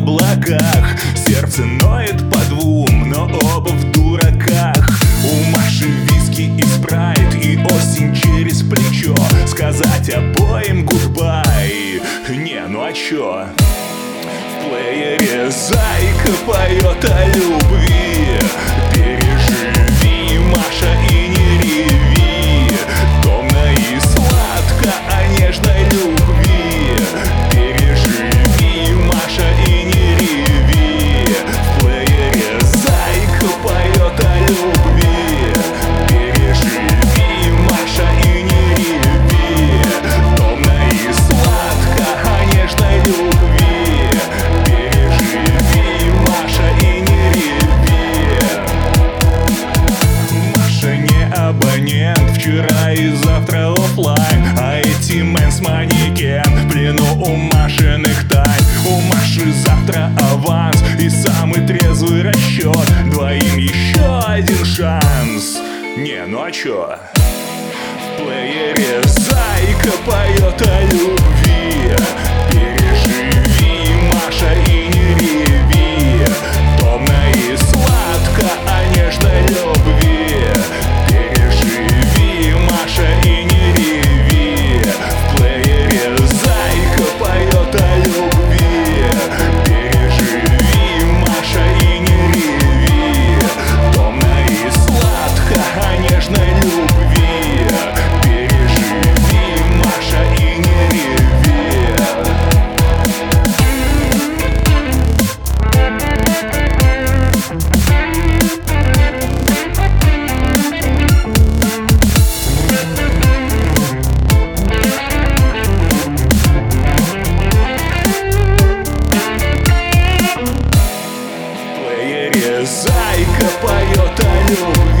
ногах Сердце ноет по двум, но оба в дураках. У Маши виски и спрайт И осень через плечо. Сказать обоим гудбай. Не, ну а чё? В плеере зайка поет о любви абонент, вчера и завтра оффлайн А эти мэнс манекен в плену у Машиных тайн. У Маши завтра аванс и самый трезвый расчет. Двоим еще один шанс. Не, ну а чё? В плеере зайка поет о любви зайка поет о нем.